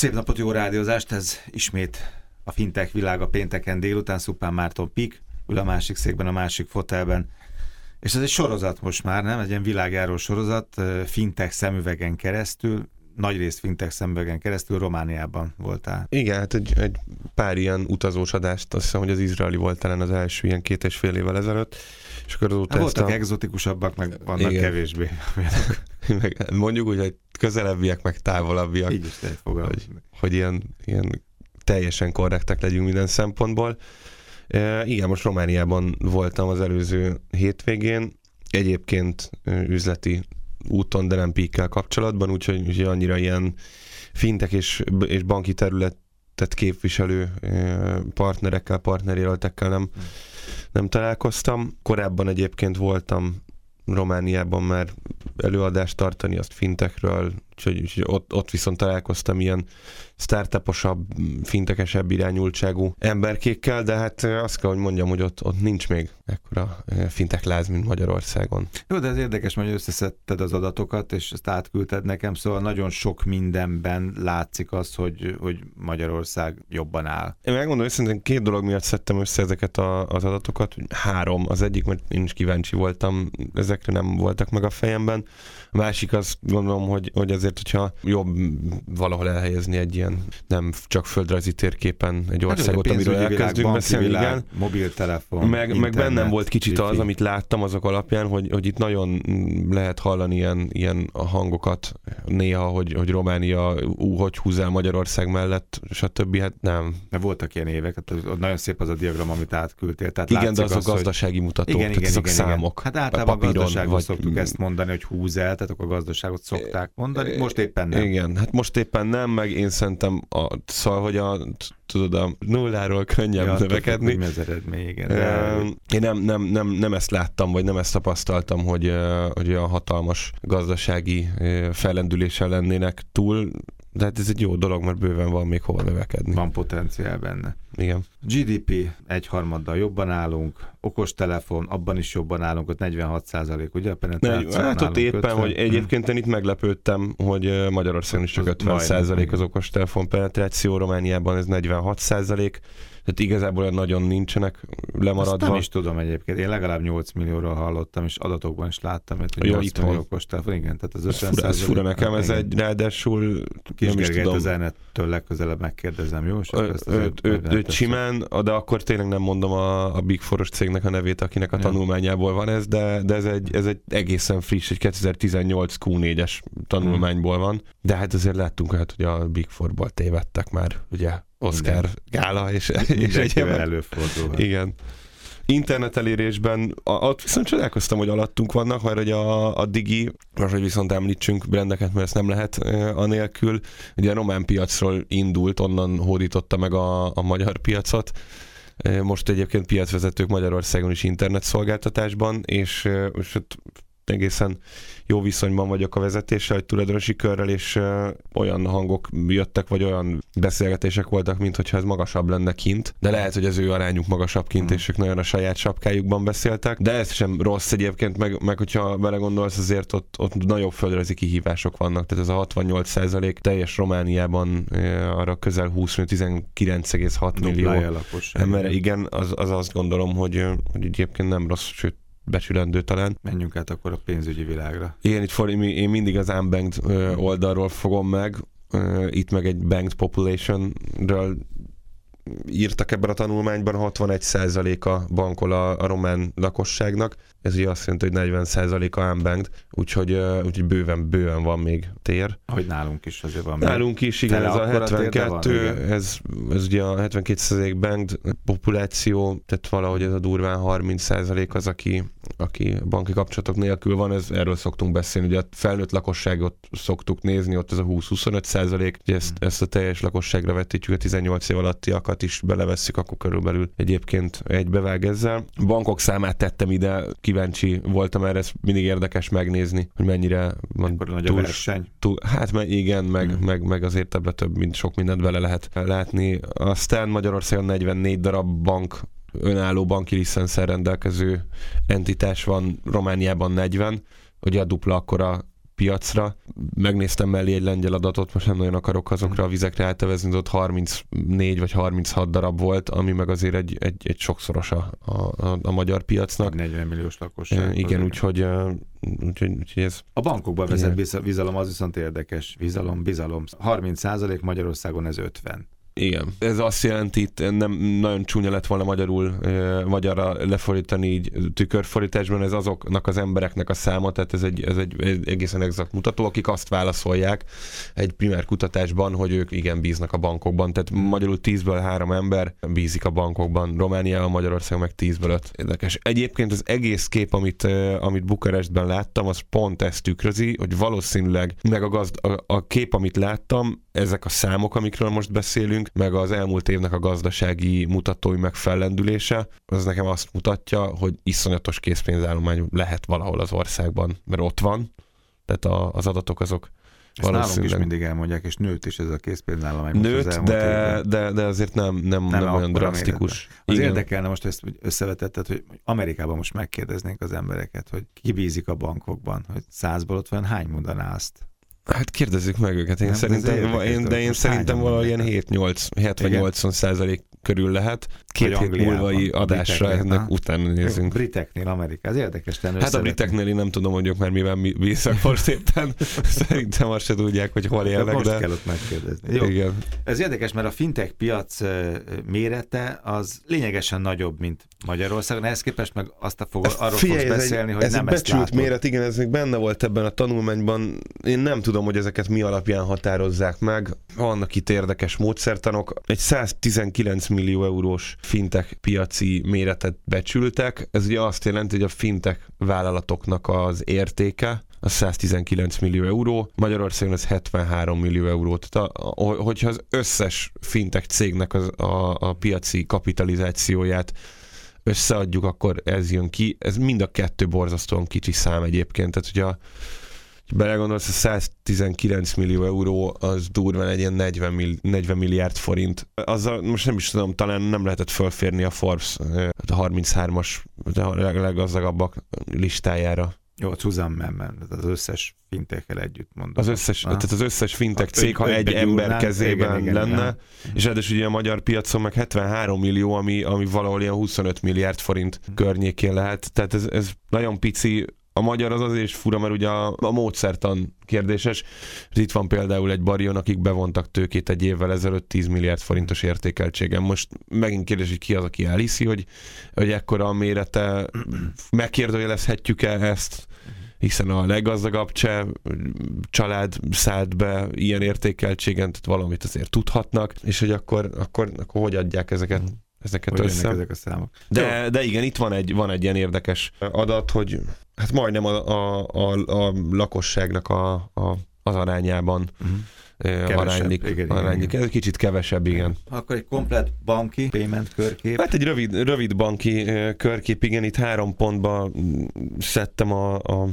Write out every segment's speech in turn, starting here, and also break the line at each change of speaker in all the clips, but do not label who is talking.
Szép napot, jó rádiózást, ez ismét a fintech világa pénteken délután, Szupán Márton Pik, ül a másik székben, a másik fotelben. És ez egy sorozat most már, nem? Egy ilyen világjáró sorozat, fintech szemüvegen keresztül, nagy részt fintech szemüvegen keresztül Romániában voltál.
Igen, hát egy, egy pár ilyen utazós adást, azt hiszem, hogy az izraeli volt talán az első ilyen két és fél évvel ezelőtt.
És akkor azóta hát voltak a... egzotikusabbak, meg vannak Igen. kevésbé.
meg, mondjuk úgy, hogy közelebbiek, meg távolabbiak.
Így is
hogy, hogy ilyen, ilyen teljesen korrektek legyünk minden szempontból. E, igen, most Romániában voltam az előző hétvégén, egyébként üzleti úton, de nem píkkel kapcsolatban, úgyhogy, úgyhogy annyira ilyen fintek és, és banki területet képviselő partnerekkel, partnerjelöltekkel nem, nem találkoztam. Korábban egyébként voltam Romániában már előadást tartani, azt fintekről, úgyhogy, úgyhogy ott, ott viszont találkoztam ilyen startuposabb, fintekesebb irányultságú emberkékkel, de hát azt kell, hogy mondjam, hogy ott, ott nincs még ekkora fintek láz, mint Magyarországon.
Jó, de ez érdekes, hogy összeszedted az adatokat, és ezt átküldted nekem, szóval nagyon sok mindenben látszik az, hogy, hogy Magyarország jobban áll.
Én megmondom, szerintem két dolog miatt szedtem össze ezeket a, az adatokat, három. Az egyik, mert én is kíváncsi voltam, ezekre nem voltak meg a fejemben. A másik azt gondolom, hogy, hogy azért, hogyha jobb valahol elhelyezni egy ilyen nem csak földrajzi térképen egy hát, országot, hát, amiről elkezdünk beszélni, igen.
mobiltelefon,
meg, internet, meg bennem volt kicsit az, amit láttam azok alapján, hogy, hogy itt nagyon lehet hallani ilyen, ilyen hangokat néha, hogy, hogy Románia ú, hogy húzál Magyarország mellett, stb. Hát nem.
Mert voltak ilyen évek, hát nagyon szép az a diagram, amit átküldtél. Tehát
igen, de azok az, gazdasági mutatók, igen, igen, azok igen, számok.
Hát általában papíron, gazdaságban vagy... szoktuk ezt mondani, hogy húz el, akkor a gazdaságot szokták mondani, most éppen nem.
Igen, hát most éppen nem, meg én szerintem a, szóval, hogy a, tudod, a nulláról könnyebb ja, növekedni.
Mi az eredmény, igen. De...
Én nem, nem, nem, nem ezt láttam, vagy nem ezt tapasztaltam, hogy, hogy olyan hatalmas gazdasági fellendüléssel lennének túl, de hát ez egy jó dolog, mert bőven van még hova növekedni.
Van potenciál benne.
Igen.
GDP egyharmaddal jobban állunk, okostelefon, abban is jobban állunk, ott 46 százalék, ugye?
Ne, hát ott éppen, 50. hogy egyébként én itt meglepődtem, hogy Magyarországon is csak 50 százalék az okostelefon penetráció, Romániában ez 46 százalék, tehát igazából nagyon nincsenek lemaradva. Azt
nem is tudom egyébként. Én legalább 8 millióról hallottam, és adatokban is láttam, hogy 8 itt millió okostelefon. Igen, tehát az 50
fura, ez fura nekem, ez egy ráadásul
Kis nem is tudom. az től legközelebb megkérdezem, jó?
Őt simán, de akkor tényleg nem mondom a, a Big Foros cégnek a nevét, akinek a tanulmányából van ez, de, de ez, egy, ez egy egészen friss, egy 2018 Q4-es tanulmányból van, de hát azért láttunk hát, hogy a Big Fourból tévedtek már, ugye Oscar gála, és, és
egy előfordul.
Igen. Internet elérésben, ott viszont csodálkoztam, hogy alattunk vannak, mert hogy a, a Digi, most hogy viszont említsünk brendeket, mert ezt nem lehet e, anélkül, ugye a román piacról indult, onnan hódította meg a, a magyar piacot, most egyébként piacvezetők Magyarországon is internetszolgáltatásban, és, és egészen jó viszonyban vagyok a vezetéssel, egy tulajdonosi körrel, és olyan hangok jöttek, vagy olyan beszélgetések voltak, mint hogyha ez magasabb lenne kint, de lehet, hogy az ő arányuk magasabb kint, mm. és ők nagyon a saját sapkájukban beszéltek, de ez sem rossz egyébként, meg, meg hogyha belegondolsz, azért ott, ott nagyobb földrajzi kihívások vannak, tehát ez a 68 százalék teljes Romániában arra közel 20-19,6 millió ember, igen, az, az azt gondolom, hogy, hogy egyébként nem rossz, sőt becsülendő talán.
Menjünk át akkor a pénzügyi világra.
Igen, itt for, én mindig az unbanked oldalról fogom meg, itt meg egy banked population-ről írtak ebben a tanulmányban, 61%-a bankol a, a román lakosságnak, ez ugye azt jelenti, hogy 40%-a unbanked, úgyhogy, úgyhogy bőven, bőven van még tér.
Ahogy nálunk is azért van.
Nálunk is, igen, ez a 72, van, ez, ez ugye a 72% banked populáció, tehát valahogy ez a durván 30% az, aki, aki banki kapcsolatok nélkül van, ez, erről szoktunk beszélni, ugye a felnőtt lakosságot szoktuk nézni, ott ez a 20-25 százalék, ezt, hmm. ezt a teljes lakosságra vetítjük, a 18 év alattiakat is belevesszük, akkor körülbelül egyébként egybevág ezzel. Bankok számát tettem ide, kíváncsi voltam erre, ez mindig érdekes megnézni, hogy mennyire
van túl, túl, verseny.
Túl, hát meg, igen, meg, hmm. meg, meg azért ebbe több, mint sok mindent bele lehet látni. Aztán Magyarországon 44 darab bank önálló banki licenszer rendelkező entitás van, Romániában 40, ugye a dupla akkora piacra. Megnéztem mellé egy lengyel adatot, most nem nagyon akarok azokra a vizekre átevezni, ott 34 vagy 36 darab volt, ami meg azért egy, egy, egy sokszoros a, a, a magyar piacnak.
40 milliós lakosság.
Igen, úgyhogy, úgyhogy, úgyhogy ez...
A bankokban vezet bizalom, az viszont érdekes. Bizalom, bizalom. 30 százalék Magyarországon ez 50.
Igen. Ez azt jelenti, nem nagyon csúnya lett volna magyarul, magyarra lefordítani így tükörfordításban, ez azoknak az embereknek a száma, tehát ez egy, ez egy, egészen exakt mutató, akik azt válaszolják egy primer kutatásban, hogy ők igen bíznak a bankokban. Tehát magyarul 10-ből 3 ember bízik a bankokban, Romániában, Magyarország meg 10-ből 5. Érdekes. Egyébként az egész kép, amit, amit Bukarestben láttam, az pont ezt tükrözi, hogy valószínűleg meg a, gazd, a, a kép, amit láttam, ezek a számok, amikről most beszélünk, meg az elmúlt évnek a gazdasági mutatói megfellendülése, az nekem azt mutatja, hogy iszonyatos készpénzállomány lehet valahol az országban, mert ott van, tehát a, az adatok azok
ezt nálunk is mindig elmondják, és nőtt is ez a készpénzállomány.
Nőtt, de, de, de azért nem, nem, nem, nem olyan drasztikus.
Az Igen. érdekelne most ezt összevetetted, hogy Amerikában most megkérdeznénk az embereket, hogy ki bízik a bankokban, hogy százból ott van hány mondaná azt?
Hát kérdezzük meg őket. Én nem, szerintem, én, de én szerintem valahol ilyen 7-8, 70-80 százalék körül lehet. Két hét múlvai adásra ennek utána nézünk.
Briteknél Amerika, ez érdekes.
Hát a briteknél én nem tudom, hogy ők már mivel bíznak most éppen. Szerintem azt se tudják, hogy hol élnek.
Most de... kell ott megkérdezni. Jó. Igen. Ez érdekes, mert a fintech piac mérete az lényegesen nagyobb, mint Magyarországon. Ehhez képest meg azt a fog, hát arról Figyelj, fogsz beszélni, egy, hogy
ez
nem
egy becsült méret, igen, ez még benne volt ebben a tanulmányban. Én nem tudom, hogy ezeket mi alapján határozzák meg. Vannak itt érdekes módszertanok. Egy 119 millió eurós fintech piaci méretet becsültek. Ez ugye azt jelenti, hogy a fintech vállalatoknak az értéke, a 119 millió euró, Magyarországon az 73 millió euró. Tehát a, hogyha az összes fintech cégnek az, a, a piaci kapitalizációját összeadjuk, akkor ez jön ki. Ez mind a kettő borzasztóan kicsi szám egyébként. Tehát, hogyha belegondolsz, a 119 millió euró az durván egy ilyen 40, mill- 40 milliárd forint. Azzal most nem is tudom, talán nem lehetett fölférni a Forbes a 33-as a leggazdagabbak listájára.
Jó, Susan Memmen, az összes fintekkel együtt mondom.
Az összes, ah. tehát az összes fintek hát, cég, ha egy ember kezében igen, igen, lenne, igen. és ráadásul ugye a magyar piacon meg 73 millió, ami, ami valahol ilyen 25 milliárd forint hmm. környékén lehet. Tehát ez, ez nagyon pici, a magyar az azért is fura, mert ugye a, a módszertan kérdéses. Itt van például egy barion, akik bevontak tőkét egy évvel ezelőtt 10 milliárd forintos értékeltségem. Most megint kérdés, hogy ki az, aki elhiszi, hogy, hogy ekkora a mérete, megkérdőjelezhetjük-e ezt, hiszen a leggazdagabb cseh család szállt be ilyen értékeltségen, tehát valamit azért tudhatnak, és hogy akkor, akkor, akkor hogy adják ezeket ezeket hogy össze.
ezek a számok.
De, de igen, itt van egy, van egy ilyen érdekes adat, hogy hát majdnem a, a, a, a lakosságnak a, a, az arányában uh-huh. Kevesebb, aránylik, igen, aránylik. Igen. Ez kicsit kevesebb, igen.
Akkor egy komplet banki payment körkép.
Hát egy rövid, rövid banki körkép, igen, itt három pontba szedtem a, a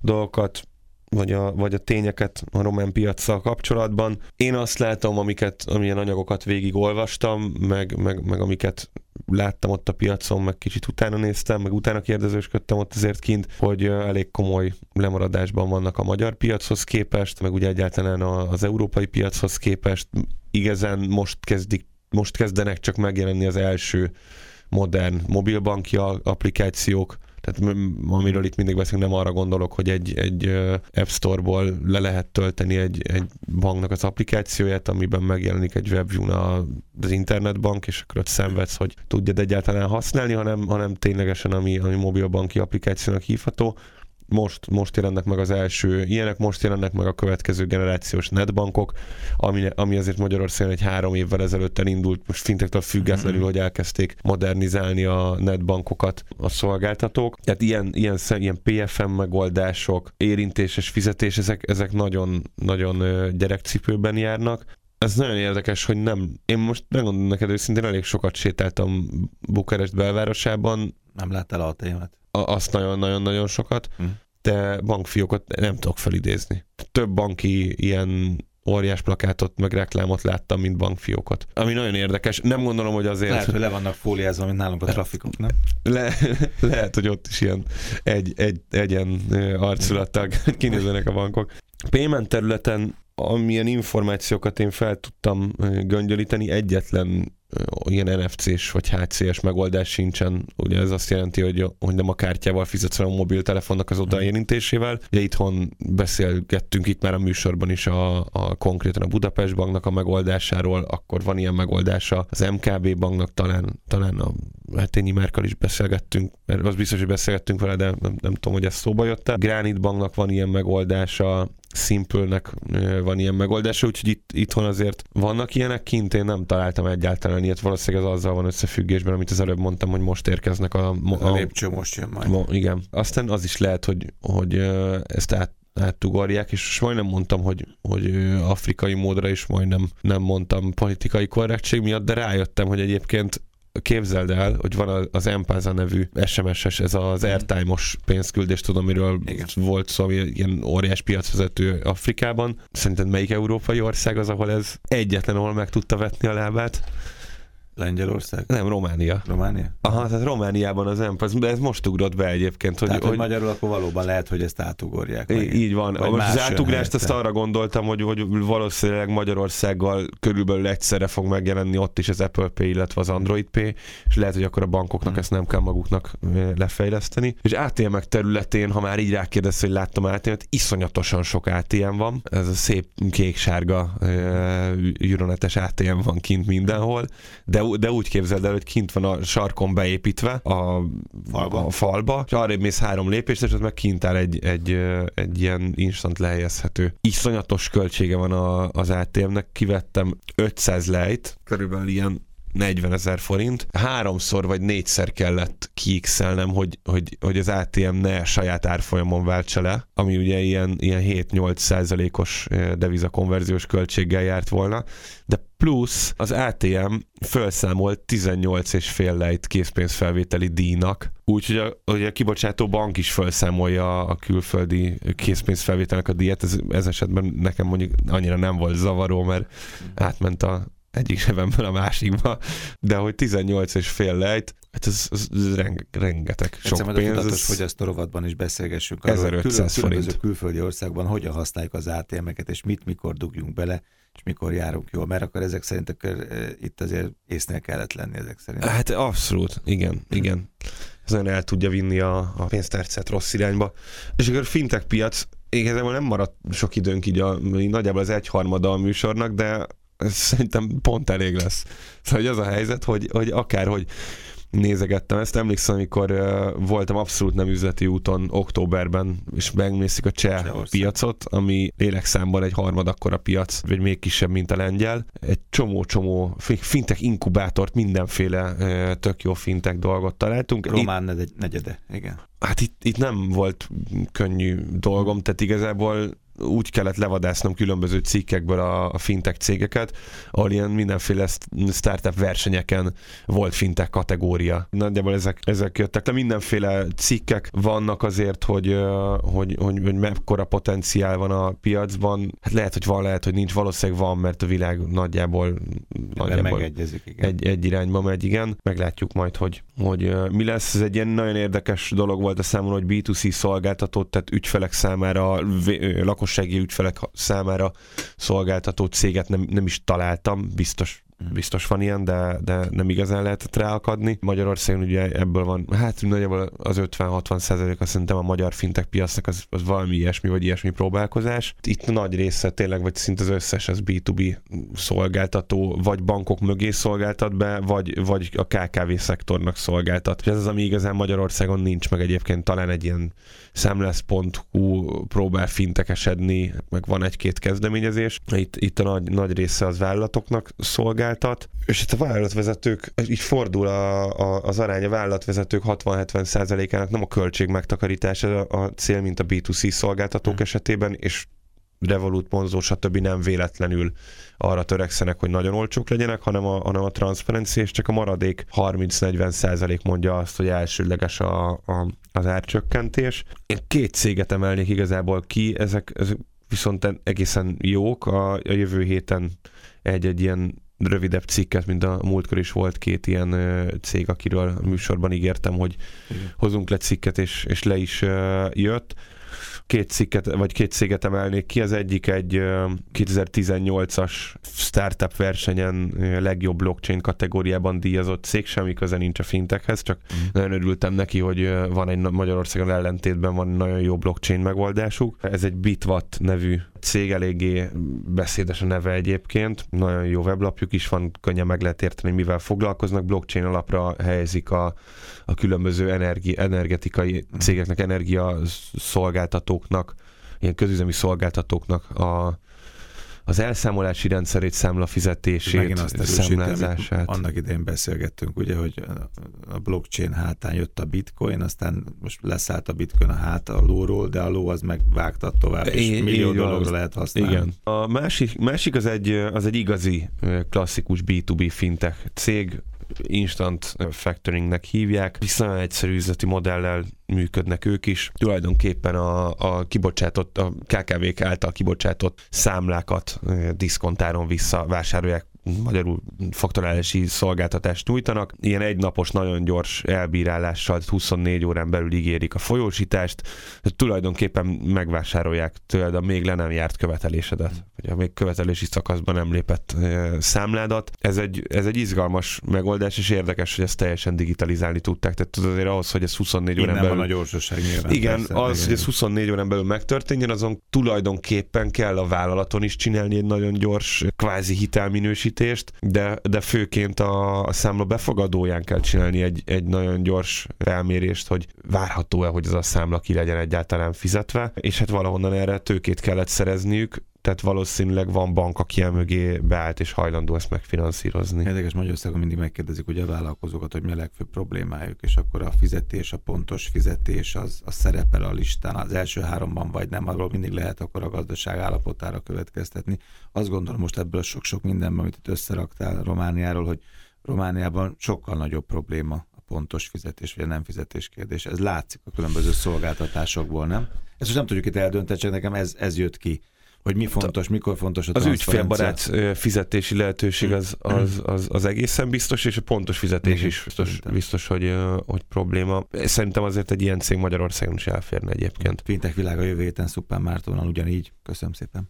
dolgokat vagy a, vagy a tényeket a román piacsal kapcsolatban. Én azt látom, amiket, amilyen anyagokat végigolvastam, meg, meg, meg amiket láttam ott a piacon, meg kicsit utána néztem, meg utána kérdezősködtem ott azért kint, hogy elég komoly lemaradásban vannak a magyar piachoz képest, meg ugye egyáltalán az európai piachoz képest. Igazán most kezdik, most kezdenek csak megjelenni az első modern mobilbanki applikációk, tehát amiről itt mindig beszélünk, nem arra gondolok, hogy egy, egy App Store-ból le lehet tölteni egy, egy banknak az applikációját, amiben megjelenik egy webview az internetbank, és akkor ott szenvedsz, hogy tudjad egyáltalán használni, hanem, hanem ténylegesen ami, ami mobilbanki applikációnak hívható most, most jelennek meg az első ilyenek, most jelennek meg a következő generációs netbankok, ami, ami azért Magyarországon egy három évvel ezelőtt elindult, most fintektől függetlenül, mm-hmm. hogy elkezdték modernizálni a netbankokat a szolgáltatók. Tehát ilyen, ilyen, ilyen PFM megoldások, érintéses fizetés, ezek, ezek nagyon, nagyon gyerekcipőben járnak ez nagyon érdekes, hogy nem. Én most megmondom neked őszintén, elég sokat sétáltam Bukarest belvárosában.
Nem láttál a témát?
azt nagyon-nagyon-nagyon sokat, hm. de bankfiókat nem tudok felidézni. Több banki ilyen óriás plakátot, meg reklámot láttam, mint bankfiókot. Ami nagyon érdekes. Nem gondolom, hogy azért...
Lehet, hogy le vannak fóliázva, mint nálunk a trafikok, nem?
Le, lehet, hogy ott is ilyen egy, egy, egyen arculattal kinézzenek a bankok. Payment területen amilyen információkat én fel tudtam göngyölíteni, egyetlen ilyen NFC-s vagy HCS megoldás sincsen. Ugye ez azt jelenti, hogy, hogy nem a kártyával fizetsz, hanem a mobiltelefonnak az odaérintésével. Ugye itthon beszélgettünk itt már a műsorban is a, a konkrétan a Budapest banknak a megoldásáról, akkor van ilyen megoldása az MKB banknak, talán, talán a Hetényi Márkal is beszélgettünk, mert az biztos, hogy beszélgettünk vele, de nem, nem tudom, hogy ez szóba jött-e. Granite banknak van ilyen megoldása, Simple-nek van ilyen megoldása, úgyhogy itt, itthon azért vannak ilyenek kint, én nem találtam egyáltalán ilyet, valószínűleg az azzal van összefüggésben, amit az előbb mondtam, hogy most érkeznek a...
A, a lépcső most jön majd. Mo,
igen. Aztán az is lehet, hogy, hogy ezt át, áttugorják, és majdnem mondtam, hogy, hogy afrikai módra is majdnem nem mondtam politikai korrektség miatt, de rájöttem, hogy egyébként képzeld el, hogy van az Empáza nevű SMS-es, ez az airtime-os pénzküldés, tudom, amiről Igen. volt szó, ami ilyen óriás piacvezető Afrikában. Szerinted melyik európai ország az, ahol ez egyetlen, ahol meg tudta vetni a lábát?
Lengyelország?
Nem, Románia.
Románia?
Aha, tehát Romániában az EMP, de ez most ugrott be egyébként.
Hogy, tehát, hogy, hogy magyarul akkor valóban lehet, hogy ezt átugorják.
Í- így van. Vagy most az átugrást azt arra gondoltam, hogy, hogy valószínűleg Magyarországgal körülbelül egyszerre fog megjelenni ott is az Apple Pay, illetve az Android Pay, és lehet, hogy akkor a bankoknak hmm. ezt nem kell maguknak lefejleszteni. És ATM-ek területén, ha már így rákérdez, hogy láttam ATM-et, iszonyatosan sok ATM van. Ez a szép kék-sárga uh, ATM van kint mindenhol, de de úgy képzeld el, hogy kint van a sarkon beépítve a falba, a falba és arra mész három lépést, és ott meg kint áll egy, egy, egy ilyen instant lehelyezhető. Iszonyatos költsége van a, az ATM-nek, kivettem 500 lejt, körülbelül ilyen 40 ezer forint. Háromszor vagy négyszer kellett kiixelnem, hogy, hogy, hogy az ATM ne saját árfolyamon váltsa le, ami ugye ilyen, ilyen 7-8 százalékos devizakonverziós költséggel járt volna, de plusz az ATM felszámolt 18 és fél lejt készpénzfelvételi díjnak, úgyhogy a, hogy a kibocsátó bank is felszámolja a külföldi készpénzfelvételnek a díjat, ez, ez esetben nekem mondjuk annyira nem volt zavaró, mert átment a egyik zsebemből a másikba, de hogy 18 és fél lejt, hát ez, ez, ez renge, rengeteg sok Egyszerűen pénz. Tudatos
fogyasztó rovatban is beszélgessünk
1500 arról, különböző
külföldi országban hogyan használjuk az ATM-eket, és mit, mikor dugjunk bele, és mikor járunk jól, mert akkor ezek szerint akkor, e, itt azért észnél kellett lenni ezek szerint.
Hát abszolút, igen, igen. Ez nagyon el tudja vinni a, a pénztárcát rossz irányba. És akkor fintech piac, igazából nem maradt sok időnk így, a, nagyjából az egyharmada a műsornak, de ez szerintem pont elég lesz. Szóval hogy az a helyzet, hogy, hogy akárhogy nézegettem ezt. Emlékszem, amikor uh, voltam abszolút nem üzleti úton októberben, és megnézik a cseh Csehország. piacot, ami lélekszámban egy harmad akkora piac, vagy még kisebb, mint a lengyel. Egy csomó-csomó fintek inkubátort, mindenféle uh, tök jó fintek dolgot találtunk.
Román itt, negyede, igen.
Hát itt, itt nem volt könnyű dolgom, tehát igazából úgy kellett levadásznom különböző cikkekből a, a fintech cégeket, ahol ilyen mindenféle startup versenyeken volt fintech kategória. Nagyjából ezek, ezek jöttek le. Mindenféle cikkek vannak azért, hogy, hogy, hogy, hogy mekkora potenciál van a piacban. Hát lehet, hogy van, lehet, hogy nincs. Valószínűleg van, mert a világ nagyjából, nagyjából. Egy, egy irányba megy, igen. Meglátjuk majd, hogy, hogy mi lesz. Ez egy ilyen nagyon érdekes dolog volt a számomra, hogy B2C szolgáltatót, tehát ügyfelek számára lakos lakossági ügyfelek számára szolgáltató céget nem, nem is találtam, biztos mhm. biztos van ilyen, de, de nem igazán lehetett ráakadni. Magyarországon ugye ebből van, hát nagyjából az 50-60 százalék azt szerintem a magyar fintech piacnak az, az valami ilyesmi, vagy ilyesmi próbálkozás. Itt nagy része tényleg, vagy szinte az összes az B2B szolgáltató, vagy bankok mögé szolgáltat be, vagy, vagy a KKV szektornak szolgáltat. Ez az, ami igazán Magyarországon nincs, meg egyébként talán egy ilyen szemlesz.hu próbál fintekesedni, meg van egy-két kezdeményezés. Itt, itt a nagy, nagy része az vállalatoknak szolgáltat, és itt a vállalatvezetők, így fordul a, a, az arány a vállalatvezetők 60-70 százalékának nem a költség megtakarítása a cél, mint a B2C szolgáltatók hmm. esetében, és Revolut, Monzo, stb. nem véletlenül arra törekszenek, hogy nagyon olcsók legyenek, hanem a, hanem a transzparencia, és csak a maradék 30-40 százalék mondja azt, hogy elsődleges a, a, az árcsökkentés. Én két céget emelnék igazából ki, ezek, ezek viszont egészen jók. A, a jövő héten egy-egy ilyen rövidebb cikket, mint a múltkor is volt két ilyen cég, akiről a műsorban ígértem, hogy Igen. hozunk le cikket, és, és le is jött két cikket, vagy két céget emelnék ki. Az egyik egy 2018-as startup versenyen legjobb blockchain kategóriában díjazott cég, semmi köze nincs a fintekhez, csak mm. nagyon örültem neki, hogy van egy Magyarországon ellentétben van nagyon jó blockchain megoldásuk. Ez egy Bitwatt nevű cég, eléggé beszédes a neve egyébként, nagyon jó weblapjuk is van, könnyen meg lehet érteni, mivel foglalkoznak, blockchain alapra helyezik a, a különböző energi, energetikai cégeknek, energia szolgáltatóknak, ilyen közüzemi szolgáltatóknak a, az elszámolási rendszerét, számlafizetését, számlázását.
Annak idején beszélgettünk, ugye, hogy a blockchain hátán jött a bitcoin, aztán most leszállt a bitcoin a hát a lóról, de a ló az megvágta tovább, és é, millió dologra lehet használni. Igen.
A másik, másik az, egy, az egy igazi klasszikus B2B fintech cég, instant factoringnek hívják. Viszonylag egyszerű üzleti modellel működnek ők is. Tulajdonképpen a, a kibocsátott, a KKV-k által kibocsátott számlákat diszkontáron vissza vásárolják magyarul faktorálási szolgáltatást nyújtanak. Ilyen egynapos, nagyon gyors elbírálással 24 órán belül ígérik a folyósítást, tulajdonképpen megvásárolják tőled a még le nem járt követelésedet, vagy a még követelési szakaszban nem lépett számládat. Ez egy, ez egy izgalmas megoldás, és érdekes, hogy ezt teljesen digitalizálni tudták. Tehát azért ahhoz, hogy ez 24 órán belül...
van a gyorsaság nyilván.
Igen, persze, az, igen. hogy ez 24 órán belül megtörténjen, azon tulajdonképpen kell a vállalaton is csinálni egy nagyon gyors kvázi hitelminősítést, frissítést, de, de főként a, a számla befogadóján kell csinálni egy, egy nagyon gyors felmérést, hogy várható-e, hogy az a számla ki legyen egyáltalán fizetve, és hát valahonnan erre tőkét kellett szerezniük, tehát valószínűleg van bank, aki mögé beállt és hajlandó ezt megfinanszírozni.
Érdekes Magyarországon mindig megkérdezik ugye a vállalkozókat, hogy mi a legfőbb problémájuk, és akkor a fizetés, a pontos fizetés az, az szerepel a listán, az első háromban vagy nem, arról mindig lehet akkor a gazdaság állapotára következtetni. Azt gondolom most ebből a sok-sok mindenben, amit itt összeraktál Romániáról, hogy Romániában sokkal nagyobb probléma a pontos fizetés vagy a nem fizetés kérdés. Ez látszik a különböző szolgáltatásokból, nem? Ezt most nem tudjuk itt eldönteni, csak nekem ez, ez jött ki hogy mi fontos, mikor fontos a
Az ügyfélbarát fizetési lehetőség az, az, az, az egészen biztos, és a pontos fizetés is biztos, biztos hogy, hogy probléma. Szerintem azért egy ilyen cég Magyarországon is elférne egyébként.
Fintek világa jövő héten Szupán Mártonnal ugyanígy. Köszönöm szépen.